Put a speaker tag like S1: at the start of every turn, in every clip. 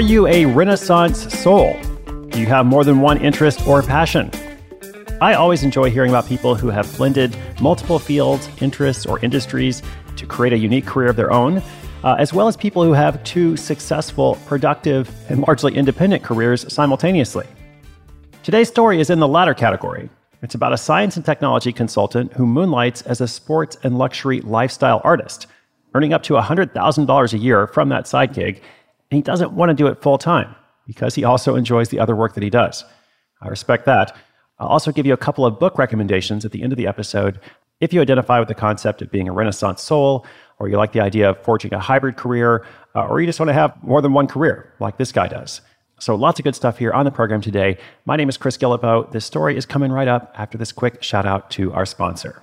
S1: Are you a Renaissance soul? Do you have more than one interest or passion? I always enjoy hearing about people who have blended multiple fields, interests, or industries to create a unique career of their own, uh, as well as people who have two successful, productive, and largely independent careers simultaneously. Today's story is in the latter category. It's about a science and technology consultant who moonlights as a sports and luxury lifestyle artist, earning up to $100,000 a year from that side gig and he doesn't want to do it full time because he also enjoys the other work that he does. I respect that. I'll also give you a couple of book recommendations at the end of the episode if you identify with the concept of being a Renaissance soul, or you like the idea of forging a hybrid career, uh, or you just want to have more than one career like this guy does. So, lots of good stuff here on the program today. My name is Chris Guillebeau. This story is coming right up after this quick shout out to our sponsor.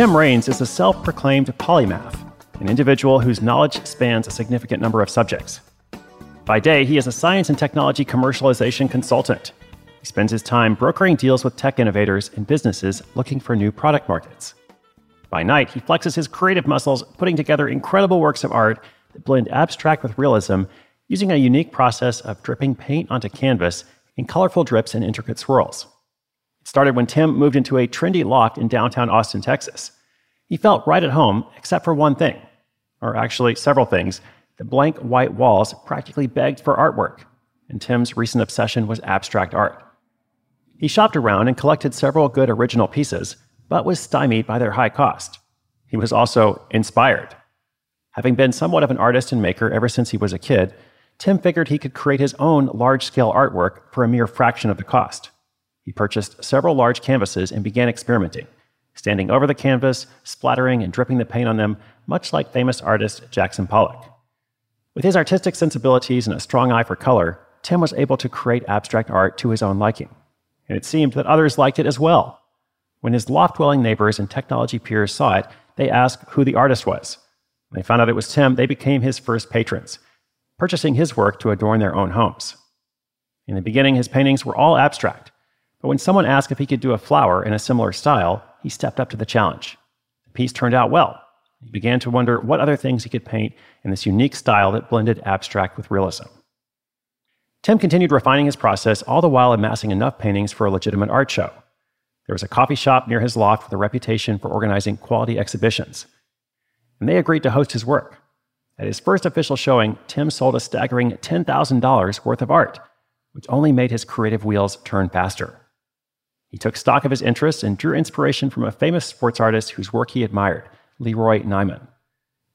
S1: Tim Raines is a self proclaimed polymath, an individual whose knowledge spans a significant number of subjects. By day, he is a science and technology commercialization consultant. He spends his time brokering deals with tech innovators and businesses looking for new product markets. By night, he flexes his creative muscles, putting together incredible works of art that blend abstract with realism using a unique process of dripping paint onto canvas in colorful drips and intricate swirls. Started when Tim moved into a trendy loft in downtown Austin, Texas. He felt right at home, except for one thing, or actually several things. The blank white walls practically begged for artwork, and Tim's recent obsession was abstract art. He shopped around and collected several good original pieces, but was stymied by their high cost. He was also inspired. Having been somewhat of an artist and maker ever since he was a kid, Tim figured he could create his own large scale artwork for a mere fraction of the cost. He purchased several large canvases and began experimenting, standing over the canvas, splattering and dripping the paint on them, much like famous artist Jackson Pollock. With his artistic sensibilities and a strong eye for color, Tim was able to create abstract art to his own liking. And it seemed that others liked it as well. When his loft dwelling neighbors and technology peers saw it, they asked who the artist was. When they found out it was Tim, they became his first patrons, purchasing his work to adorn their own homes. In the beginning, his paintings were all abstract, but when someone asked if he could do a flower in a similar style, he stepped up to the challenge. The piece turned out well, He began to wonder what other things he could paint in this unique style that blended abstract with realism. Tim continued refining his process, all the while amassing enough paintings for a legitimate art show. There was a coffee shop near his loft with a reputation for organizing quality exhibitions. And they agreed to host his work. At his first official showing, Tim sold a staggering $10,000 worth of art, which only made his creative wheels turn faster. He took stock of his interests and drew inspiration from a famous sports artist whose work he admired, Leroy Neiman.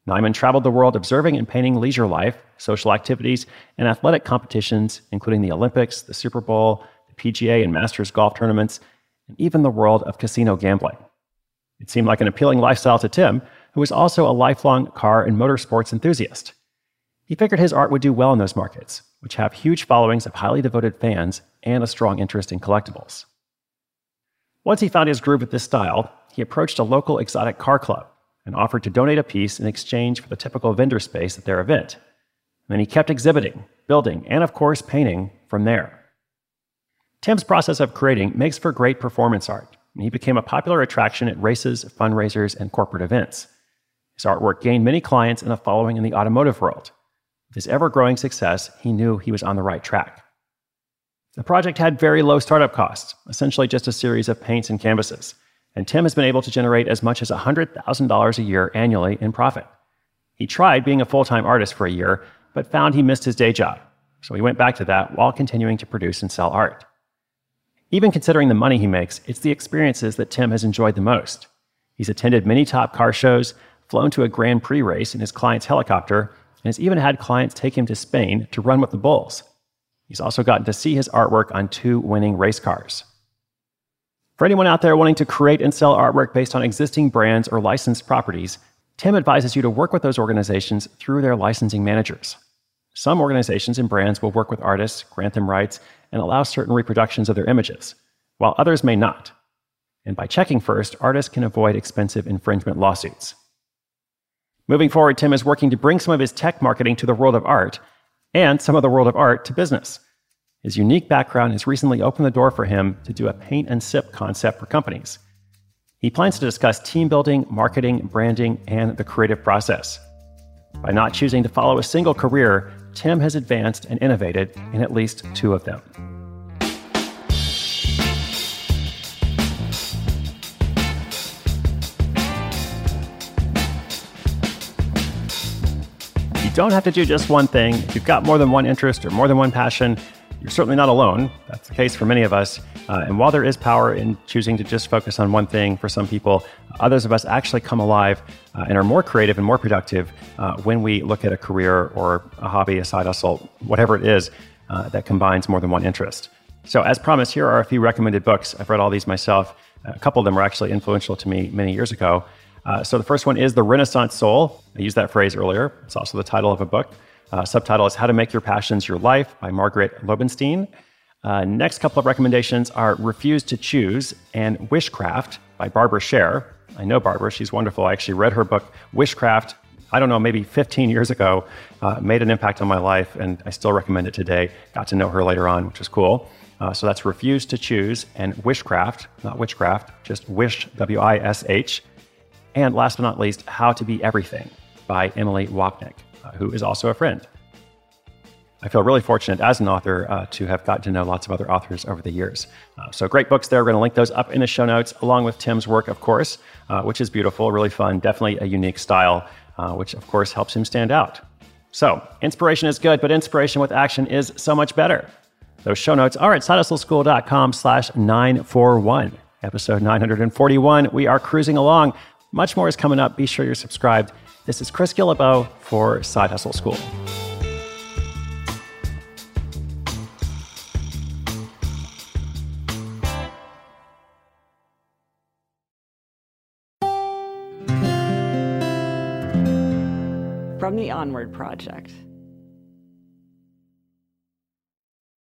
S1: Neiman traveled the world observing and painting leisure life, social activities, and athletic competitions, including the Olympics, the Super Bowl, the PGA and Masters golf tournaments, and even the world of casino gambling. It seemed like an appealing lifestyle to Tim, who was also a lifelong car and motorsports enthusiast. He figured his art would do well in those markets, which have huge followings of highly devoted fans and a strong interest in collectibles. Once he found his groove with this style, he approached a local exotic car club and offered to donate a piece in exchange for the typical vendor space at their event. And then he kept exhibiting, building, and of course painting from there. Tim's process of creating makes for great performance art, and he became a popular attraction at races, fundraisers, and corporate events. His artwork gained many clients and a following in the automotive world. With his ever growing success, he knew he was on the right track. The project had very low startup costs, essentially just a series of paints and canvases, and Tim has been able to generate as much as $100,000 a year annually in profit. He tried being a full time artist for a year, but found he missed his day job, so he went back to that while continuing to produce and sell art. Even considering the money he makes, it's the experiences that Tim has enjoyed the most. He's attended many top car shows, flown to a Grand Prix race in his client's helicopter, and has even had clients take him to Spain to run with the bulls. He's also gotten to see his artwork on two winning race cars. For anyone out there wanting to create and sell artwork based on existing brands or licensed properties, Tim advises you to work with those organizations through their licensing managers. Some organizations and brands will work with artists, grant them rights, and allow certain reproductions of their images, while others may not. And by checking first, artists can avoid expensive infringement lawsuits. Moving forward, Tim is working to bring some of his tech marketing to the world of art and some of the world of art to business. His unique background has recently opened the door for him to do a paint and sip concept for companies. He plans to discuss team building, marketing, branding, and the creative process. By not choosing to follow a single career, Tim has advanced and innovated in at least two of them. Don't have to do just one thing. If you've got more than one interest or more than one passion, you're certainly not alone. That's the case for many of us. Uh, and while there is power in choosing to just focus on one thing for some people, others of us actually come alive uh, and are more creative and more productive uh, when we look at a career or a hobby, a side hustle, whatever it is uh, that combines more than one interest. So, as promised, here are a few recommended books. I've read all these myself. A couple of them were actually influential to me many years ago. Uh, so the first one is The Renaissance Soul. I used that phrase earlier. It's also the title of a book. Uh, subtitle is How to Make Your Passions Your Life by Margaret Lobenstine. Uh, next couple of recommendations are Refuse to Choose and Wishcraft by Barbara Sher. I know Barbara, she's wonderful. I actually read her book, Wishcraft, I don't know, maybe 15 years ago, uh, made an impact on my life, and I still recommend it today. Got to know her later on, which was cool. Uh, so that's Refuse to Choose and Wishcraft, not Witchcraft, just Wish, W I S H. And last but not least, How to Be Everything by Emily Wapnick, uh, who is also a friend. I feel really fortunate as an author uh, to have gotten to know lots of other authors over the years. Uh, so great books there. We're going to link those up in the show notes, along with Tim's work, of course, uh, which is beautiful, really fun, definitely a unique style, uh, which of course helps him stand out. So inspiration is good, but inspiration with action is so much better. Those show notes are at sidehustleschool.com slash 941. Episode 941. We are cruising along. Much more is coming up. Be sure you're subscribed. This is Chris Guillebeau for Side Hustle School.
S2: From the Onward Project.